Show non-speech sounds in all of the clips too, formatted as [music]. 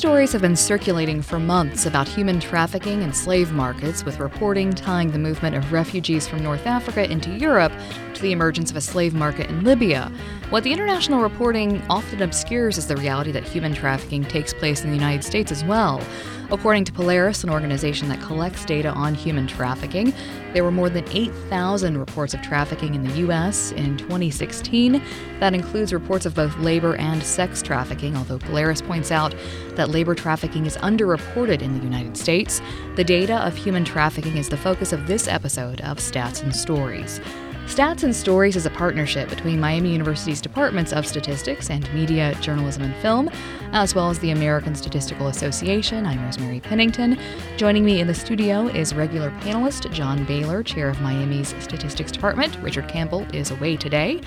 stories have been circulating for months about human trafficking and slave markets, with reporting tying the movement of refugees from North Africa into Europe to the emergence of a slave market in Libya. What the international reporting often obscures is the reality that human trafficking takes place in the United States as well. According to Polaris, an organization that collects data on human trafficking, there were more than 8,000 reports of trafficking in the U.S. in 2016. That includes reports of both labor and sex trafficking, although Polaris points out that labor trafficking is underreported in the United States. The data of human trafficking is the focus of this episode of Stats and Stories. Stats and Stories is a partnership between Miami University's Departments of Statistics and Media, Journalism, and Film, as well as the American Statistical Association. I'm Rosemary Pennington. Joining me in the studio is regular panelist John Bailer, chair of Miami's Statistics Department. Richard Campbell is away today.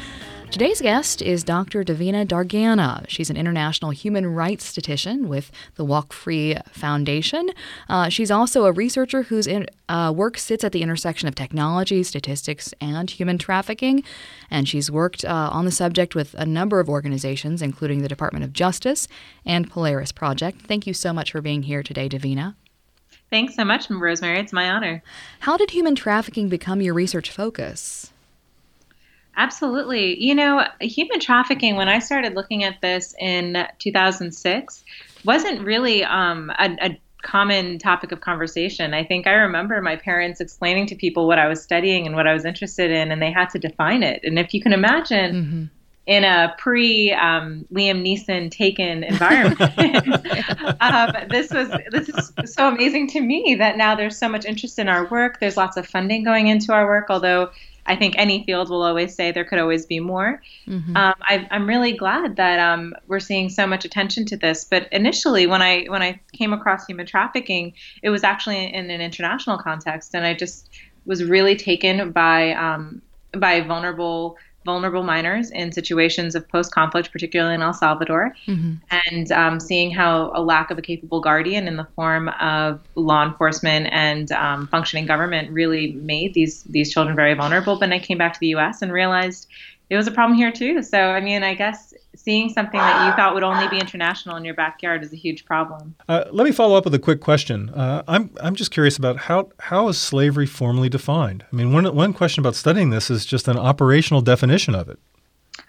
Today's guest is Dr. Davina Durgana. She's an international human rights statistician with the Walk Free Foundation. Uh, she's also a researcher whose in, uh, work sits at the intersection of technology, statistics, and human trafficking. And she's worked uh, on the subject with a number of organizations, including the Department of Justice and Polaris Project. Thank you so much for being here today, Davina. Thanks so much, Rosemary. It's my honor. How did human trafficking become your research focus? Absolutely. You know, human trafficking, when I started looking at this in 2006, wasn't really um, a, a common topic of conversation. I think I remember my parents explaining to people what I was studying and what I was interested in, and they had to define it. And if you can imagine, mm-hmm. in a pre um, Liam Neeson taken environment, [laughs] [laughs] um, this was this is so amazing to me that now there's so much interest in our work. There's lots of funding going into our work, although I think any field will always say there could always be more. Mm-hmm. Um, I, am really glad that um, we're seeing so much attention to this. But initially, when I when I came across human trafficking, it was actually in an international context, and I just was really taken by um, by vulnerable vulnerable minors in situations of post conflict, particularly in El Salvador, mm-hmm. and um, seeing how a lack of a capable guardian in the form of law enforcement and um, functioning government really made these these children very vulnerable. But then I came back to the U.S. and realized it was a problem here too. So I mean, I guess seeing something that you thought would only be international in your backyard is a huge problem. Uh, let me follow up with a quick question. Uh, I'm I'm just curious about how how is slavery formally defined? I mean, one one question about studying this is just an operational definition of it.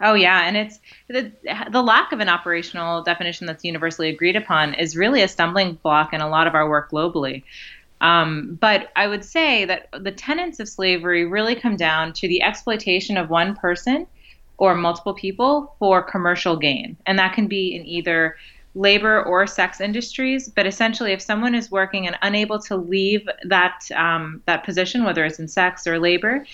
Oh yeah, and it's the the lack of an operational definition that's universally agreed upon is really a stumbling block in a lot of our work globally. Um, but I would say that the tenets of slavery really come down to the exploitation of one person or multiple people for commercial gain. And that can be in either labor or sex industries. But essentially, if someone is working and unable to leave that um, that position, whether it's in sex or labor,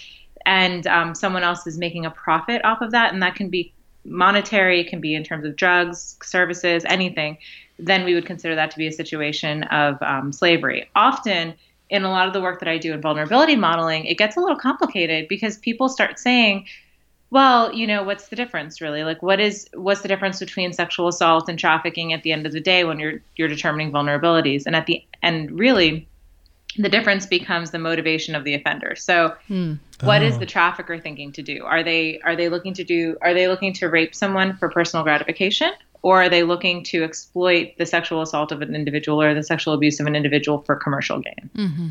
and um, someone else is making a profit off of that, and that can be monetary, it can be in terms of drugs, services, anything, then we would consider that to be a situation of um, slavery. Often, in a lot of the work that I do in vulnerability modeling, it gets a little complicated because people start saying, well, you know, what's the difference really? Like what is what's the difference between sexual assault and trafficking at the end of the day when you're you're determining vulnerabilities? And at the and really the difference becomes the motivation of the offender. So hmm. what oh. is the trafficker thinking to do? Are they are they looking to do are they looking to rape someone for personal gratification? Or are they looking to exploit the sexual assault of an individual or the sexual abuse of an individual for commercial gain? Mm-hmm.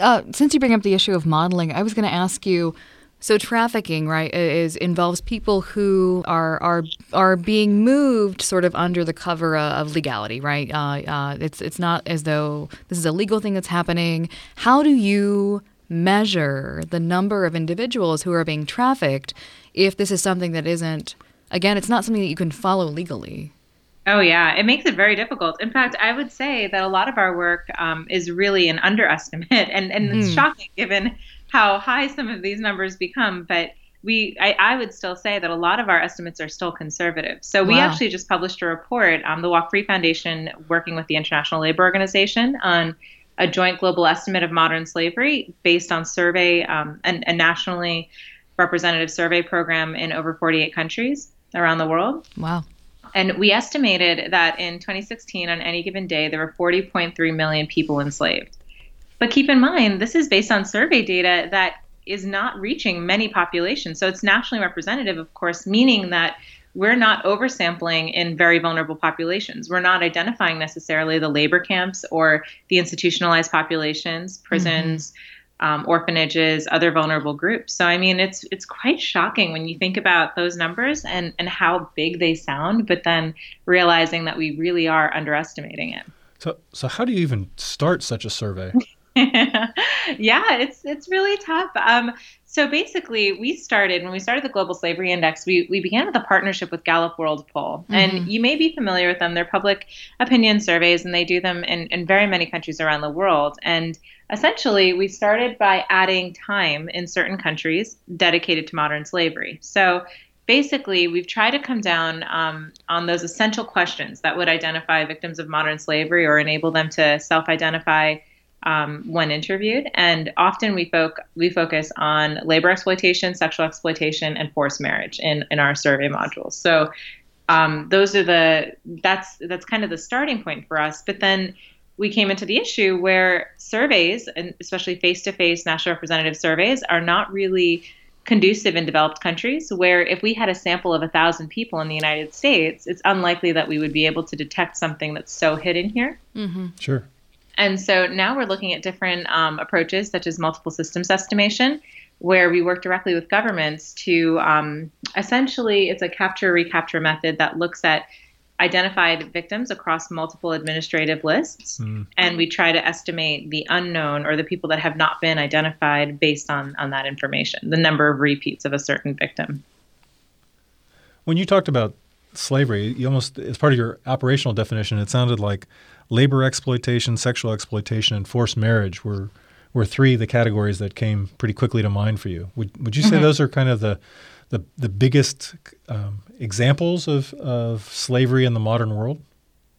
Uh, since you bring up the issue of modeling, I was going to ask you so trafficking, right, is involves people who are are are being moved sort of under the cover of legality, right? Uh, uh, it's it's not as though this is a legal thing that's happening. How do you measure the number of individuals who are being trafficked if this is something that isn't? Again, it's not something that you can follow legally. Oh, yeah. It makes it very difficult. In fact, I would say that a lot of our work um, is really an underestimate. [laughs] And, and mm. it's shocking given how high some of these numbers become, but we I, I, would still say that a lot of our estimates are still conservative. So we wow. actually just published a report, on the Walk Free Foundation, working with the International Labor Organization on a joint global estimate of modern slavery based on survey um, and a nationally representative survey program in over 48 countries around the world. Wow. And we estimated that in 2016, on any given day, there were 40.3 million people enslaved. But keep in mind, this is based on survey data that is not reaching many populations. So it's nationally representative, of course, meaning that we're not oversampling in very vulnerable populations. We're not identifying necessarily the labor camps or the institutionalized populations, prisons. Mm-hmm. Um, orphanages, other vulnerable groups. So I mean, it's it's quite shocking when you think about those numbers and and how big they sound, but then realizing that we really are underestimating it. So so how do you even start such a survey? [laughs] [laughs] yeah, it's it's really tough. Um, so basically, we started when we started the Global Slavery Index. We we began with a partnership with Gallup World Poll, mm-hmm. and you may be familiar with them. They're public opinion surveys, and they do them in in very many countries around the world. And essentially, we started by adding time in certain countries dedicated to modern slavery. So basically, we've tried to come down um, on those essential questions that would identify victims of modern slavery or enable them to self identify um, when interviewed. And often we, foc- we focus on labor exploitation, sexual exploitation, and forced marriage in, in our survey modules. So um, those are the that's that's kind of the starting point for us. But then we came into the issue where surveys, and especially face-to-face national representative surveys, are not really conducive in developed countries where if we had a sample of a thousand people in the united states it's unlikely that we would be able to detect something that's so hidden here mm-hmm. sure and so now we're looking at different um, approaches, such as multiple systems estimation, where we work directly with governments to um, essentially, it's a capture recapture method that looks at identified victims across multiple administrative lists mm. and we try to estimate the unknown or the people that have not been identified based on on that information the number of repeats of a certain victim when you talked about slavery you almost as part of your operational definition it sounded like labor exploitation, sexual exploitation, and forced marriage were were three of the categories that came pretty quickly to mind for you. Would would you say mm-hmm. those are kind of the the, the biggest um, examples of, of slavery in the modern world?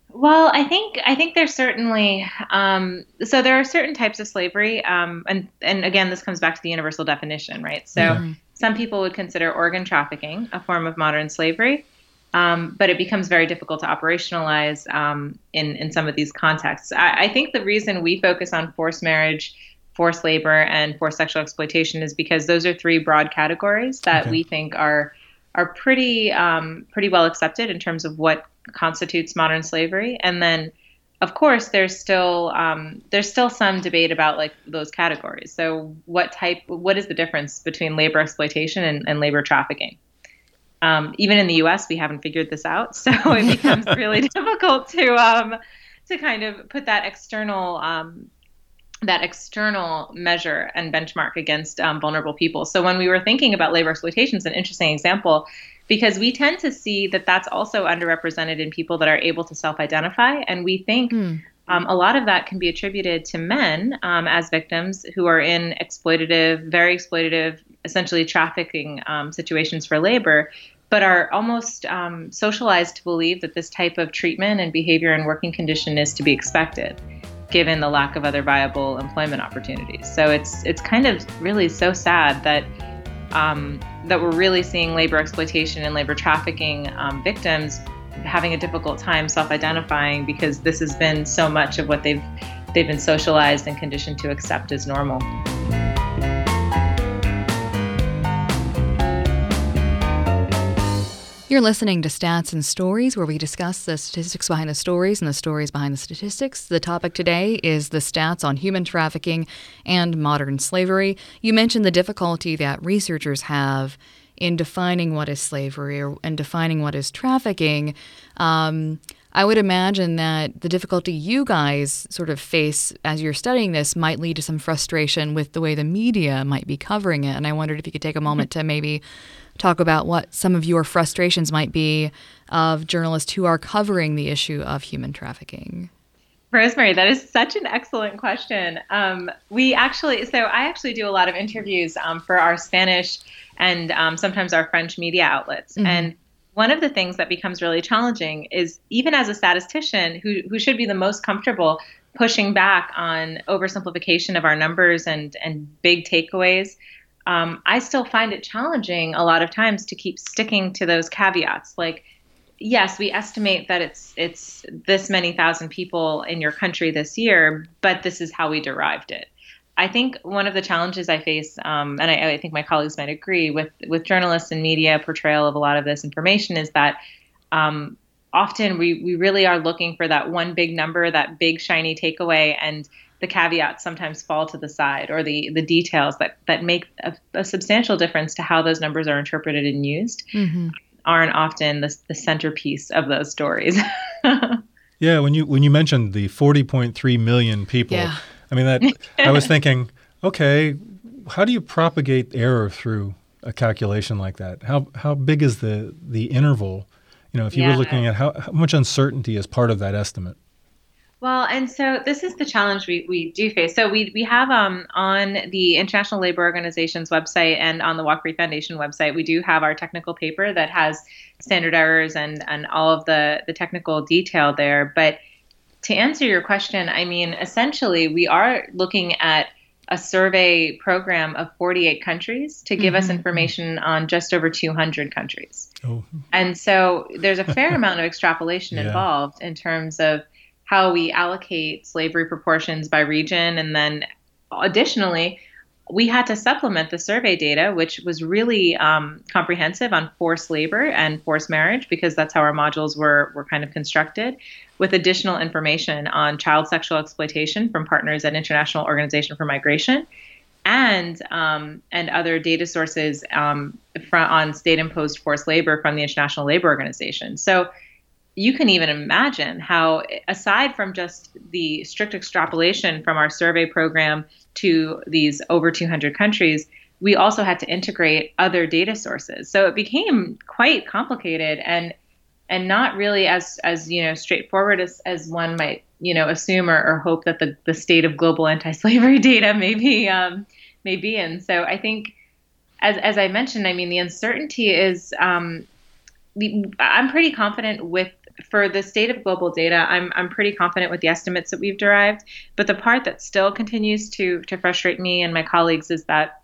Well, I think I think there's certainly um, so there are certain types of slavery, um, and and again, this comes back to the universal definition, right? So mm-hmm. some people would consider organ trafficking a form of modern slavery. Um, but it becomes very difficult to operationalize um, in in some of these contexts. I, I, think the reason we focus on forced marriage, forced labor, and forced sexual exploitation is because those are three broad categories that okay. we think are are pretty um, pretty well accepted in terms of what constitutes modern slavery, and then. Of course, there's still um, there's still some debate about like those categories. So, what type? What is the difference between labor exploitation and, and labor trafficking? Um, even in the U.S., we haven't figured this out, [laughs] so it [laughs] becomes really difficult to um, to kind of put that external um, that external measure and benchmark against um, vulnerable people. So when we were thinking about labor exploitation, it's an interesting example because we tend to see that that's also underrepresented in people that are able to self-identify, and we think. Mm. Um, a lot of that can be attributed to men um, as victims who are in exploitative, very exploitative, essentially trafficking um, situations for labor but are almost um, socialized to believe that this type of treatment and behavior and working condition is to be expected given the lack of other viable employment opportunities. So it's it's kind of really so sad that um, that we're really seeing labor exploitation and labor trafficking um, victims having a difficult time self-identifying because this has been so much of what they've they've been socialized and conditioned to accept as normal. You're listening to Stats and Stories, where we discuss the statistics behind the stories and the stories behind the statistics. The topic today is the stats on human trafficking and modern slavery. You mentioned the difficulty that researchers have in defining what is slavery or, and defining what is trafficking. Um, I would imagine that the difficulty you guys sort of face as you're studying this might lead to some frustration with the way the media might be covering it. And I wondered if you could take a moment to maybe talk about what some of your frustrations might be of journalists who are covering the issue of human trafficking. Rosemary, that is such an excellent question. Um, we actually, so I actually do a lot of interviews um, for our Spanish and um, sometimes our French media outlets. Mm-hmm. And one of the things that becomes really challenging is even as a statistician who, who should be the most comfortable pushing back on oversimplification of our numbers and, and big takeaways, um, I still find it challenging a lot of times to keep sticking to those caveats. Like, yes, we estimate that it's it's this many thousand people in your country this year, but this is how we derived it. I think one of the challenges I face, um, and I, I, think my colleagues might agree with with journalists and media portrayal of a lot of this information, is that um, often we we really are looking for that one big number, that big shiny takeaway, and the caveats sometimes fall to the side, or the the details that that make a, a substantial difference to how those numbers are interpreted and used. Mm-hmm. Aren't often the, the centerpiece of those stories. [laughs] yeah, when you when you mentioned the forty point three million people, yeah I mean, that I was [laughs] thinking, okay, how do you propagate error through a calculation like that? How how big is the the interval? You know, if you yeah. were looking at how, how much uncertainty is part of that estimate. Well, and so this is the challenge we, we do face. So we, we have um, on the International Labor Organization's website and on the Walk Free Foundation website, we do have our technical paper that has standard errors and, and all of the, the technical detail there. But to answer your question, I mean, essentially, we are looking at a survey program of 48 countries to give mm-hmm. us information on just over 200 countries. Oh. And so there's a fair amount of extrapolation [laughs] yeah. involved in terms of how we allocate slavery proportions by region. And then additionally, we had to supplement the survey data, which was really um, comprehensive on forced labor and forced marriage, because that's how our modules were, were kind of constructed, with additional information on child sexual exploitation from partners at International Organization for Migration and um, and other data sources um, from, on state-imposed forced labor from the International Labor Organization. So you can even imagine how, aside from just the strict extrapolation from our survey program to these over 200 countries, we also had to integrate other data sources. So it became quite complicated and and not really as as you know straightforward as, as one might you know assume or, or hope that the, the state of global anti-slavery [laughs] data may be um, may be in. So I think as as I mentioned, I mean the uncertainty is um, I'm pretty confident with for the state of global data, I'm I'm pretty confident with the estimates that we've derived. But the part that still continues to to frustrate me and my colleagues is that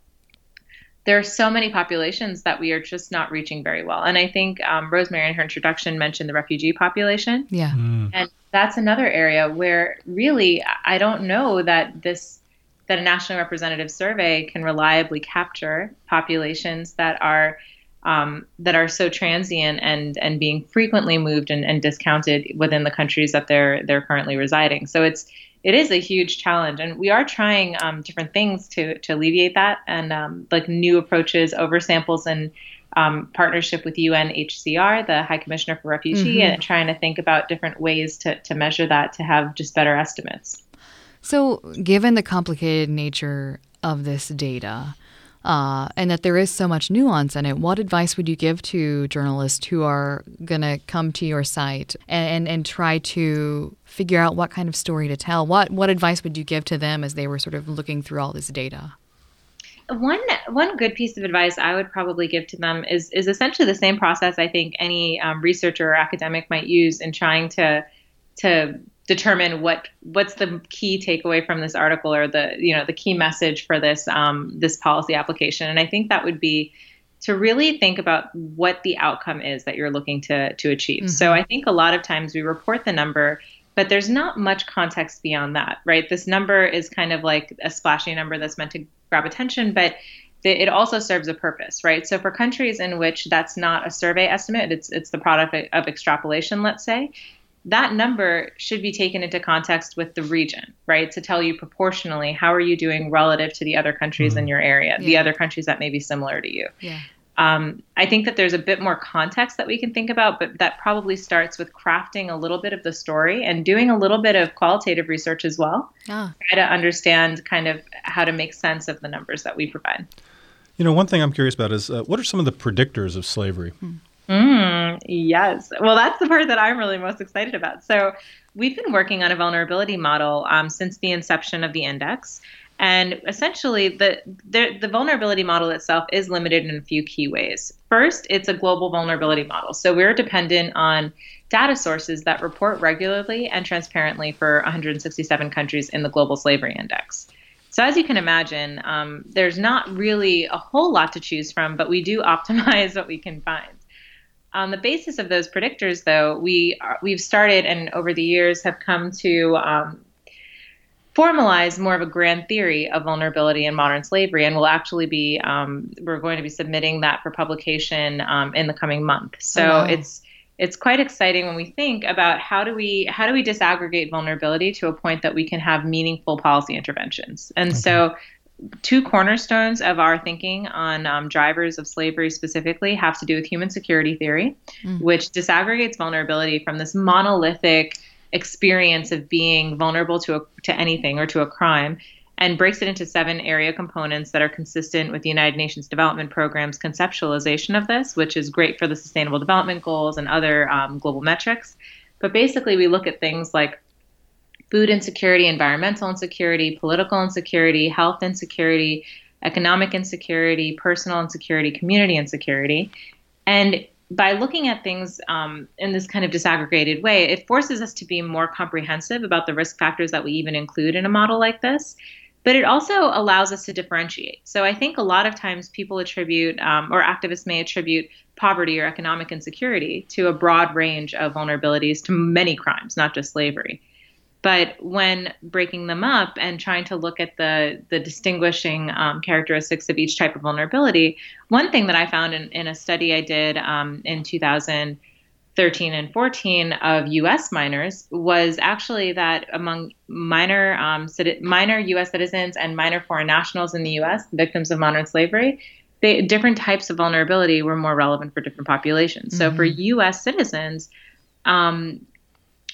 there are so many populations that we are just not reaching very well. And I think um, Rosemary in her introduction mentioned the refugee population. Yeah. Mm. And that's another area where really I don't know that this that a national representative survey can reliably capture populations that are um, that are so transient and and being frequently moved and, and discounted within the countries that they're they're currently residing. So it's it is a huge challenge, and we are trying um, different things to to alleviate that, and um, like new approaches, oversamples, and um, partnership with UNHCR, the High Commissioner for Refugee, mm-hmm. and trying to think about different ways to to measure that to have just better estimates. So, given the complicated nature of this data, uh, and that there is so much nuance in it. What advice would you give to journalists who are going to come to your site and, and, and, try to figure out what kind of story to tell? What, what advice would you give to them as they were sort of looking through all this data? One one good piece of advice I would probably give to them is is essentially the same process I think any um, researcher or academic might use in trying to to determine what what's the key takeaway from this article or the you know the key message for this um, this policy application and i think that would be to really think about what the outcome is that you're looking to to achieve mm-hmm. so i think a lot of times we report the number but there's not much context beyond that right this number is kind of like a splashy number that's meant to grab attention but it also serves a purpose, right? So for countries in which that's not a survey estimate, it's it's the product of extrapolation, let's say, that number should be taken into context with the region, right? To tell you proportionally how are you doing relative to the other countries mm-hmm. in your area, yeah. the other countries that may be similar to you. Yeah. Um, I think that there's a bit more context that we can think about, but that probably starts with crafting a little bit of the story and doing a little bit of qualitative research as well. Ah. Try to understand kind of how to make sense of the numbers that we provide. You know, one thing I'm curious about is uh, what are some of the predictors of slavery? Hmm. Mm, yes. Well, that's the part that I'm really most excited about. So, we've been working on a vulnerability model um, since the inception of the index. And essentially, the, the, the vulnerability model itself is limited in a few key ways. First, it's a global vulnerability model. So, we're dependent on data sources that report regularly and transparently for 167 countries in the Global Slavery Index. So, as you can imagine, um, there's not really a whole lot to choose from, but we do [laughs] optimize what we can find. On the basis of those predictors, though, we are, we've started and over the years have come to um, formalize more of a grand theory of vulnerability in modern slavery, and we'll actually be um, we're going to be submitting that for publication um, in the coming month. So oh, wow. it's it's quite exciting when we think about how do we how do we disaggregate vulnerability to a point that we can have meaningful policy interventions. And okay. so two cornerstones of our thinking on um, drivers of slavery specifically have to do with human security theory, mm. which disaggregates vulnerability from this monolithic experience of being vulnerable to a, to anything or to a crime and breaks it into seven area components that are consistent with the United Nations Development Program's conceptualization of this, which is great for the Sustainable Development Goals and other um, global metrics. But basically, we look at things like food insecurity, environmental insecurity, political insecurity, health insecurity, economic insecurity, personal insecurity, community insecurity. And by looking at things um, in this kind of disaggregated way, it forces us to be more comprehensive about the risk factors that we even include in a model like this. But it also allows us to differentiate. So I think a lot of times people attribute, um, or activists may attribute, poverty or economic insecurity to a broad range of vulnerabilities to many crimes, not just slavery. But when breaking them up and trying to look at the the distinguishing um, characteristics of each type of vulnerability, one thing that I found in, in a study I did um, in 2013 and 14 of U.S. minors was actually that among minor um, minor U.S. citizens and minor foreign nationals in the U.S. victims of modern slavery, they, different types of vulnerability were more relevant for different populations. Mm-hmm. So for U.S. citizens, um,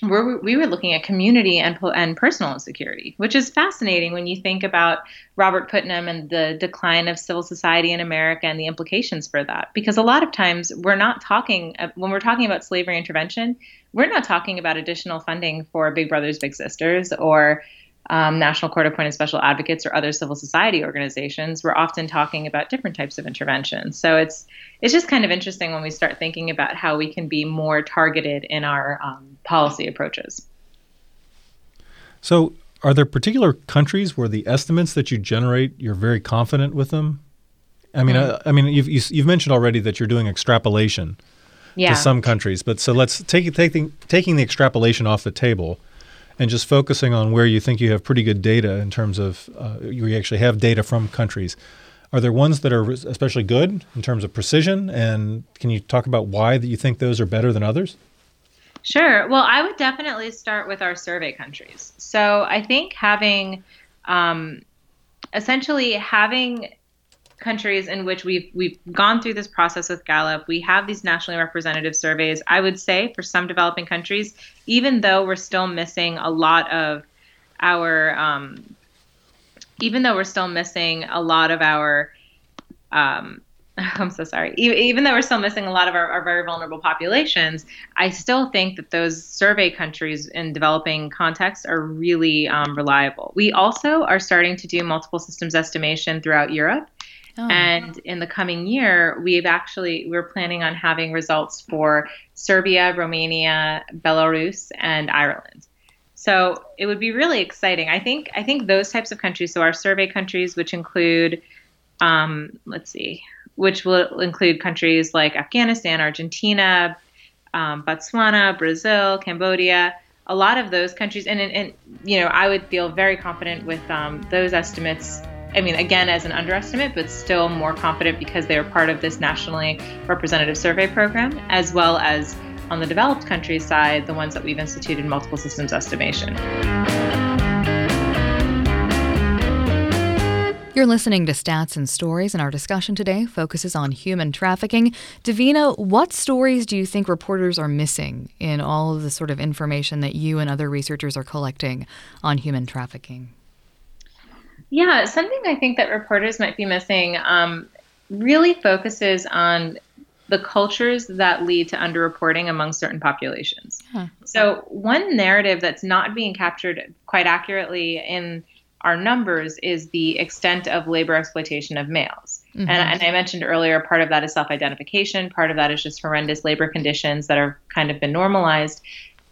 we're, we were looking at community and, and personal insecurity, which is fascinating when you think about Robert Putnam and the decline of civil society in America and the implications for that. Because a lot of times we're not talking, uh, when we're talking about slavery intervention, we're not talking about additional funding for Big Brothers Big Sisters or um, National Court appointed special advocates or other civil society organizations, we're often talking about different types of interventions. So it's it's just kind of interesting when we start thinking about how we can be more targeted in our um, policy approaches. So, are there particular countries where the estimates that you generate you're very confident with them? I mean, mm. I, I, mean, you've you've mentioned already that you're doing extrapolation yeah. to some countries, but so let's take taking taking the extrapolation off the table and just focusing on where you think you have pretty good data in terms of uh, you actually have data from countries. Are there ones that are especially good in terms of precision? And can you talk about why that you think those are better than others? Sure. Well, I would definitely start with our survey countries. So I think having um, essentially having countries in which we've we've gone through this process with Gallup. We have these nationally representative surveys. I would say for some developing countries, even though we're still missing a lot of our, um, even though we're still missing a lot of our, um, [laughs] I'm so sorry. Even though we're still missing a lot of our, our, very vulnerable populations, I still think that those survey countries in developing contexts are really um, reliable. We also are starting to do multiple systems estimation throughout Europe. Oh. And in the coming year, we've actually we're planning on having results for Serbia, Romania, Belarus, and Ireland. So it would be really exciting. I think I think those types of countries, so our survey countries, which include, um, let's see, which will include countries like Afghanistan, Argentina, um, Botswana, Brazil, Cambodia. A lot of those countries, and, and, and you know, I would feel very confident with um, those estimates I mean, again, as an underestimate, but still more confident because they are part of this nationally representative survey program, as well as on the developed countries side, the ones that we've instituted multiple systems estimation. You're listening to Stats and Stories, and our discussion today focuses on human trafficking. Davina, what stories do you think reporters are missing in all of the sort of information that you and other researchers are collecting on human trafficking? Yeah, something I think that reporters might be missing um, really focuses on the cultures that lead to underreporting among certain populations. Huh. So, one narrative that's not being captured quite accurately in our numbers is the extent of labor exploitation of males. Mm-hmm. And, and, I mentioned earlier, part of that is self identification, part of that is just horrendous labor conditions that are kind of been normalized.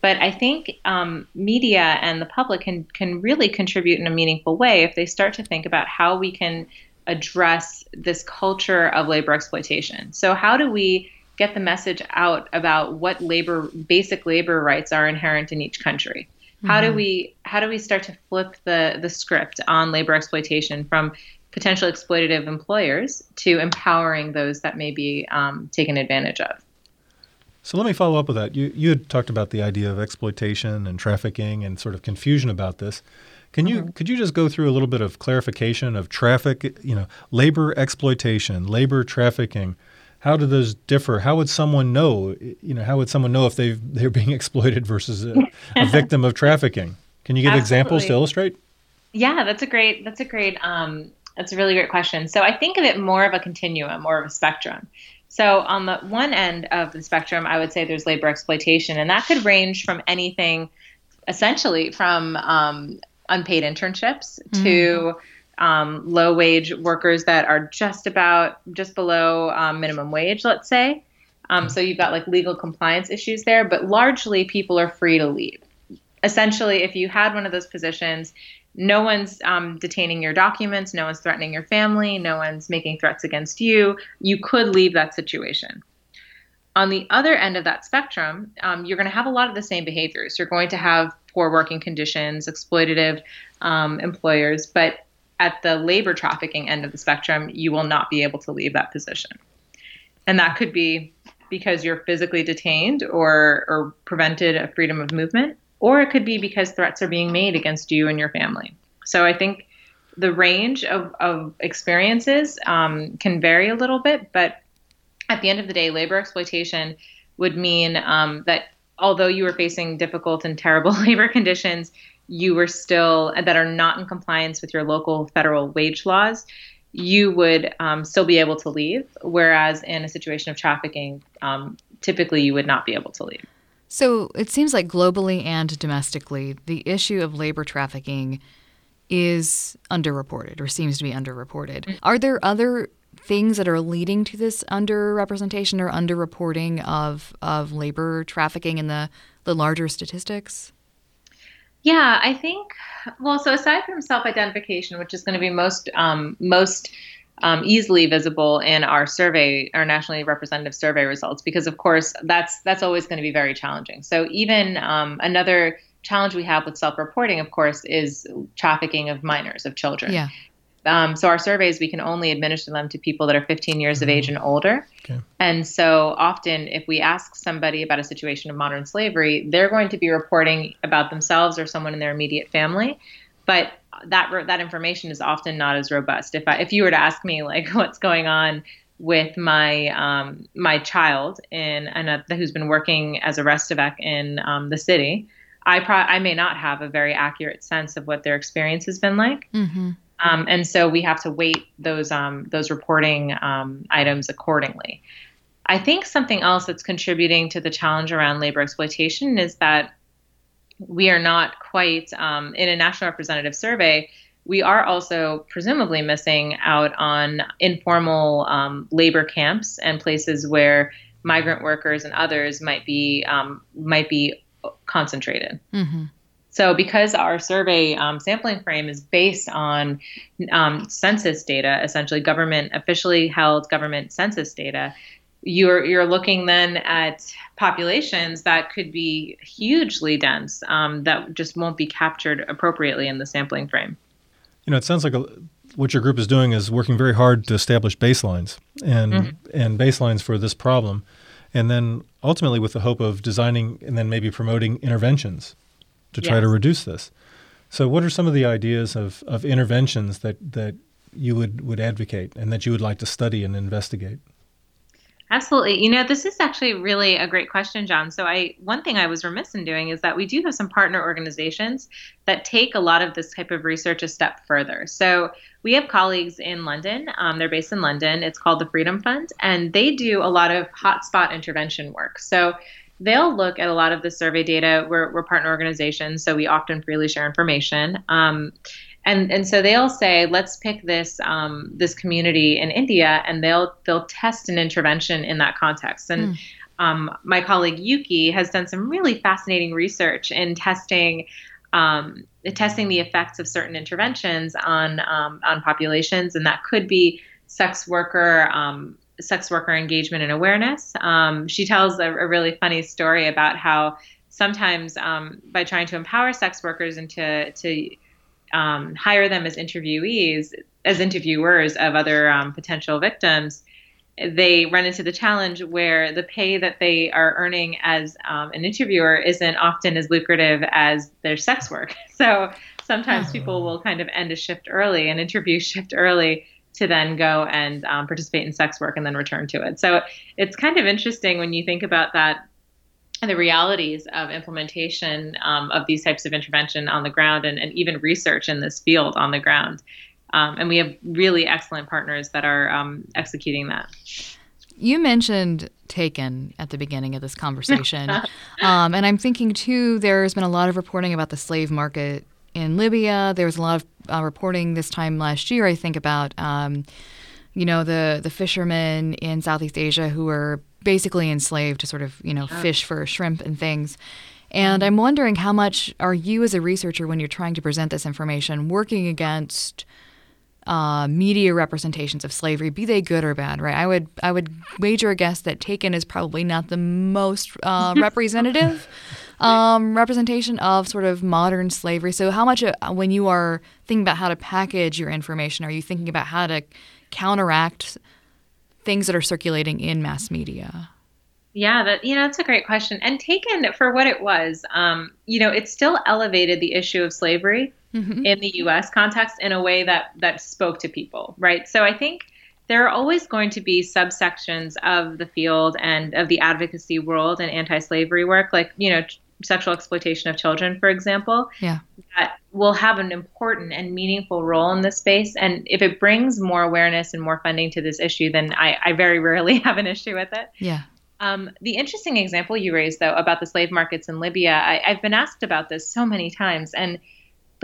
But I think um, media and the public can can really contribute in a meaningful way if they start to think about how we can address this culture of labor exploitation. So how do we get the message out about what labor basic labor rights are inherent in each country? How do we how do we start to flip the the script on labor exploitation from potential exploitative employers to empowering those that may be um, taken advantage of? So let me follow up with that. You you had talked about the idea of exploitation and trafficking and sort of confusion about this. Can you mm-hmm. could you just go through a little bit of clarification of traffic, you know, labor exploitation, labor trafficking? How do those differ? How would someone know, you know, how would someone know if they they're being [laughs] exploited versus a, a [laughs] victim of trafficking? Can you give Absolutely. examples to illustrate? Yeah, that's a great that's a great um, that's a really great question. So I think of it more of a continuum, more of a spectrum. So on the one end of the spectrum, I would say there's labor exploitation, and that could range from anything, essentially from um, unpaid internships mm-hmm. to um, low wage workers that are just about just below um, minimum wage, let's say. Um, so you've got like legal compliance issues there, but largely people are free to leave. Essentially, if you had one of those positions, no one's um, detaining your documents, no one's threatening your family, no one's making threats against you. You could leave that situation. On the other end of that spectrum, um, you're going to have a lot of the same behaviors. You're going to have poor working conditions, exploitative um, employers, but at the labor trafficking end of the spectrum, you will not be able to leave that position. And that could be because you're physically detained or, or prevented a freedom of movement, or it could be because threats are being made against you and your family. So I think the range of, of experiences um, can vary a little bit, but at the end of the day, labor exploitation would mean um, that although you were facing difficult and terrible [laughs] labor conditions, you were still that are not in compliance with your local federal wage laws, you would um, still be able to leave. Whereas in a situation of trafficking, um, typically you would not be able to leave. So it seems like globally and domestically, the issue of labor trafficking is underreported or seems to be underreported. Mm-hmm. Are there other things that are leading to this underrepresentation or underreporting of of labor trafficking in the the larger statistics? Yeah, I think. Well, so aside from self-identification, which is going to be most um, most um, easily visible in our survey, our nationally representative survey results, because of course that's that's always going to be very challenging. So even um, another challenge we have with self-reporting, of course, is trafficking of minors, of children. Yeah. Um, so our surveys, we can only administer them to people that are 15 years of age and older. Okay. And so often, if we ask somebody about a situation of modern slavery, they're going to be reporting about themselves or someone in their immediate family. But that that information is often not as robust. If I, if you were to ask me like [laughs] what's going on with my um, my child in and who's been working as a restavek in um, the city, I pro- I may not have a very accurate sense of what their experience has been like. Mm-hmm. Um, and so we have to weight those um, those reporting um, items accordingly. I think something else that's contributing to the challenge around labor exploitation is that we are not quite um, in a national representative survey. We are also presumably missing out on informal um, labor camps and places where migrant workers and others might be um, might be concentrated. Mm-hmm. So, because our survey um, sampling frame is based on um, census data, essentially government officially held government census data, you're you're looking then at populations that could be hugely dense um, that just won't be captured appropriately in the sampling frame. You know, it sounds like a, what your group is doing is working very hard to establish baselines and mm-hmm. and baselines for this problem, and then ultimately with the hope of designing and then maybe promoting interventions to try yes. to reduce this. So, what are some of the ideas of, of interventions that, that you would, would advocate and that you would like to study and investigate? Absolutely. You know, this is actually really a great question, John. So I one thing I was remiss in doing is that we do have some partner organizations that take a lot of this type of research a step further. So we have colleagues in London. Um, they're based in London. It's called the Freedom Fund, and they do a lot of hotspot intervention work. So they'll look at a lot of the survey data. We're, we're partner organizations, so we often freely share information. Um, and and so they'll say, let's pick this um, this community in India, and they'll they'll test an intervention in that context. And mm. um, my colleague Yuki has done some really fascinating research in testing. Um, testing the effects of certain interventions on um, on populations, and that could be sex worker um, sex worker engagement and awareness. Um, she tells a, a, really funny story about how sometimes um, by trying to empower sex workers and to to um, hire them as interviewees, as interviewers of other um, potential victims, they run into the challenge where the pay that they are earning as um, an interviewer isn't often as lucrative as their sex work. [laughs] So sometimes people will kind of end a shift early, an interview [laughs] shift early, to then go and um, participate in sex work and then return to it. So it's kind of interesting when you think about that the realities of implementation um, of these types of intervention on the ground and, and even research in this field on the ground. Um, and we have really excellent partners that are um, executing that. You mentioned Taken at the beginning of this conversation. [laughs] um, and I'm thinking, too, there's been a lot of reporting about the slave market in Libya. There was a lot of uh, reporting this time last year, I think, about. Um, you know the the fishermen in Southeast Asia who were basically enslaved to sort of you know fish for shrimp and things. And I'm wondering how much are you as a researcher when you're trying to present this information working against uh, media representations of slavery, be they good or bad, right? I would I would wager a guess that Taken is probably not the most uh, [laughs] representative um, representation of sort of modern slavery. So, how much uh, when you are thinking about how to package your information, are you thinking about how to counteract things that are circulating in mass media? Yeah, that you know that's a great question. And taken for what it was, um, you know, it still elevated the issue of slavery mm-hmm. in the U.S. context in a way that that spoke to people, right? So I think there are always going to be subsections of the field and of the advocacy world and anti-slavery work, like you know, sexual exploitation of children, for example, yeah. that will have an important and meaningful role in this space. And if it brings more awareness and more funding to this issue, then I, I very rarely [laughs] have an issue with it. Yeah. Um, the interesting example you raised, though, about the slave markets in Libya, I, I've been asked about this so many times, and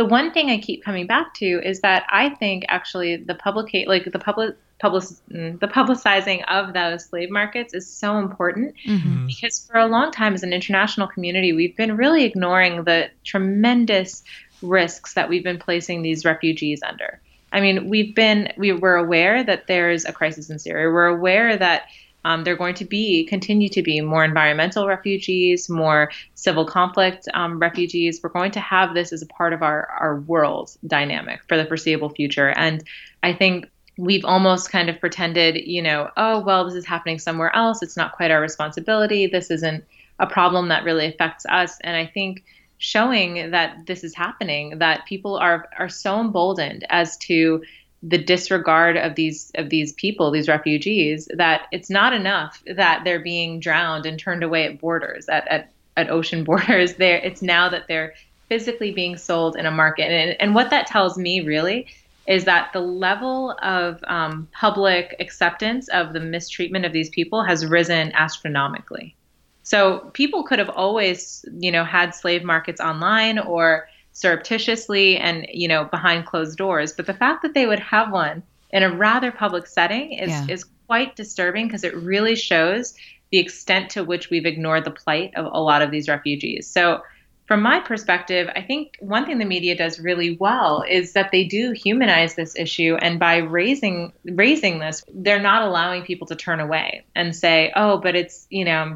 the one thing I keep coming back to is that I think actually the public, like the public, public, mm, the publicizing of those slave markets is so important mm-hmm. because for a long time as an international community, we've been really ignoring the tremendous risks that we've been placing these refugees under. I mean, we've been we were aware that there's a crisis in Syria. We're aware that um, they're going to be continue to be more environmental refugees, more civil conflict um, refugees. We're going to have this as a part of our our world dynamic for the foreseeable future. And I think we've almost kind of pretended, you know, oh well, this is happening somewhere else. It's not quite our responsibility. This isn't a problem that really affects us. And I think showing that this is happening, that people are are so emboldened as to the disregard of these of these people, these refugees, that it's not enough that they're being drowned and turned away at borders, at at, at ocean [laughs] borders. There, it's now that they're physically being sold in a market, and and what that tells me really is that the level of um, public acceptance of the mistreatment of these people has risen astronomically. So people could have always, you know, had slave markets online or surreptitiously and you know behind closed doors. But the fact that they would have one in a rather public setting is yeah. is quite disturbing because it really shows the extent to which we've ignored the plight of a lot of these refugees. So from my perspective i think one thing the media does really well is that they do humanize this issue and by raising raising this they're not allowing people to turn away and say oh but it's you know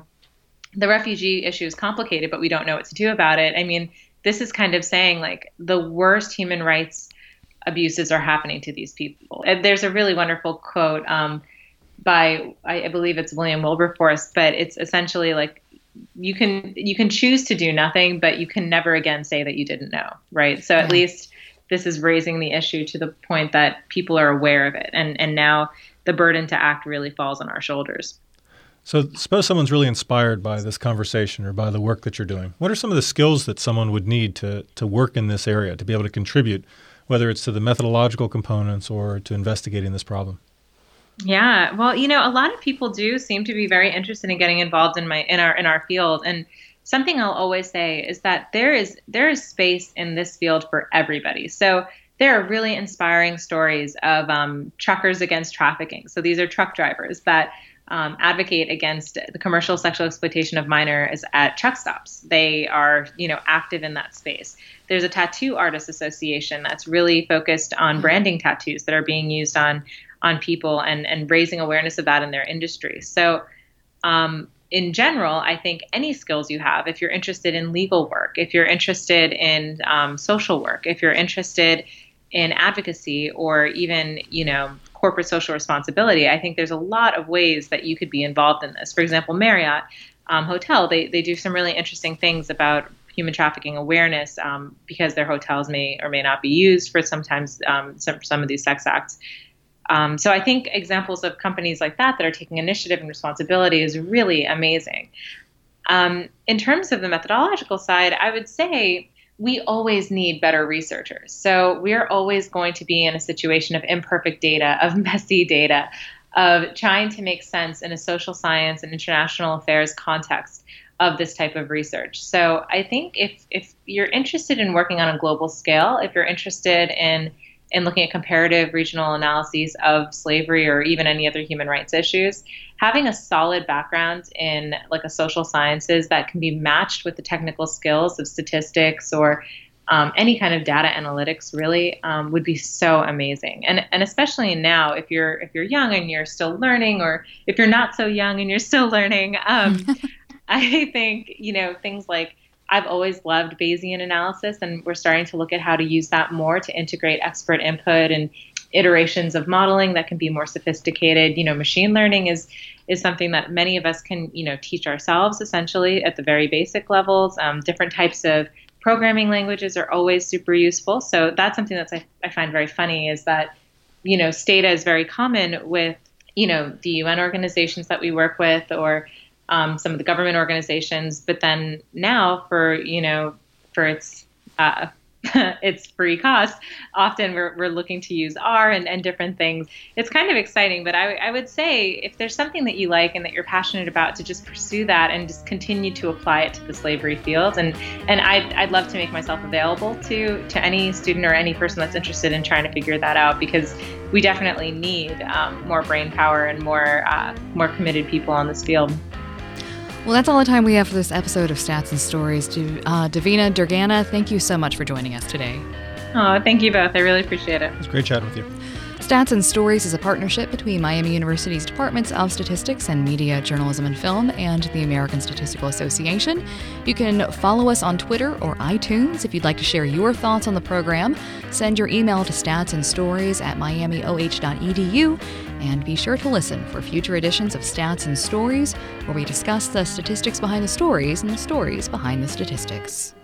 the refugee issue is complicated but we don't know what to do about it. I mean this is kind of saying like the worst human rights abuses are happening to these people. And there's a really wonderful quote um, by I, I believe it's William Wilberforce, but it's essentially like you can you can choose to do nothing, but you can never again say that you didn't know, right? So at least this is raising the issue to the point that people are aware of it, and and now the burden to act really falls on our shoulders. So, suppose someone's really inspired by this conversation or by the work that you're doing. What are some of the skills that someone would need to, to work in this area, to be able to contribute, whether it's to the methodological components or to investigating this problem? Yeah, well, you know, a lot of people do seem to be very interested in getting involved in my in our in our field, and something I'll always say is that there is there is space in this field for everybody. So there are really inspiring stories of um, truckers against trafficking. So these are truck drivers that um, advocate against the commercial sexual exploitation of minors at truck stops. They are, you know, active in that space. There's a tattoo artist association that's really focused on branding tattoos that are being used on on people and and raising awareness of that in their industry. So um, in general, I think any skills you have, if you're interested in legal work, if you're interested in um, social work, if you're interested in advocacy or even, you know, corporate social responsibility, I think there's a lot of ways that you could be involved in this. For example, Marriott um, Hotel, they, they do some really interesting things about human trafficking awareness um, because their hotels may or may not be used for sometimes um, some, some of these sex acts. Um, so I think examples of companies like that that are taking initiative and responsibility is really amazing. Um, in terms of the methodological side, I would say we always need better researchers. So we're always going to be in a situation of imperfect data, of [laughs] messy data, of trying to make sense in a social science and international affairs context of this type of research. So I think if if you're interested in working on a global scale, if you're interested in in looking at comparative regional analyses of slavery or even any other human rights issues, having a solid background in like a social sciences that can be matched with the technical skills of statistics or um, any kind of data analytics really um, would be so amazing. And and especially now if you're if you're young and you're still learning or if you're not so young and you're still learning um, [laughs] I think, you know, things like I've always loved Bayesian analysis, and we're starting to look at how to use that more to integrate expert input and iterations of modeling that can be more sophisticated. You know, machine learning is is something that many of us can, you know, teach ourselves essentially at the very basic levels. Um, different types of programming languages are always super useful. So that's something that I, I find very funny is that, you know, Stata is very common with, you know, the UN organizations that we work with or um, some of the government organizations. But then now, for you know, for its uh, [laughs] its free cost, often we're, we're looking to use R and, and different things. It's kind of exciting, but I, I would say if there's something that you like and that you're passionate about, to just pursue that and just continue to apply it to the slavery field. And and I'd, I'd love to make myself available to to any student or any person that's interested in trying to figure that out because we definitely need um, more brain power and more uh, more committed people on this field. Well, that's all the time we have for this episode of Stats and Stories. Uh, Davina Durgana, thank you so much for joining us today. Oh, thank you both. I really appreciate it. It was great chatting with you. Stats and Stories is a partnership between Miami University's Departments of Statistics and Media, Journalism, and Film and the American Statistical Association. You can follow us on Twitter or iTunes if you'd like to share your thoughts on the program. Send your email to statsandstories at miamioh.edu and be sure to listen for future editions of Stats and Stories where we discuss the statistics behind the stories and the stories behind the statistics.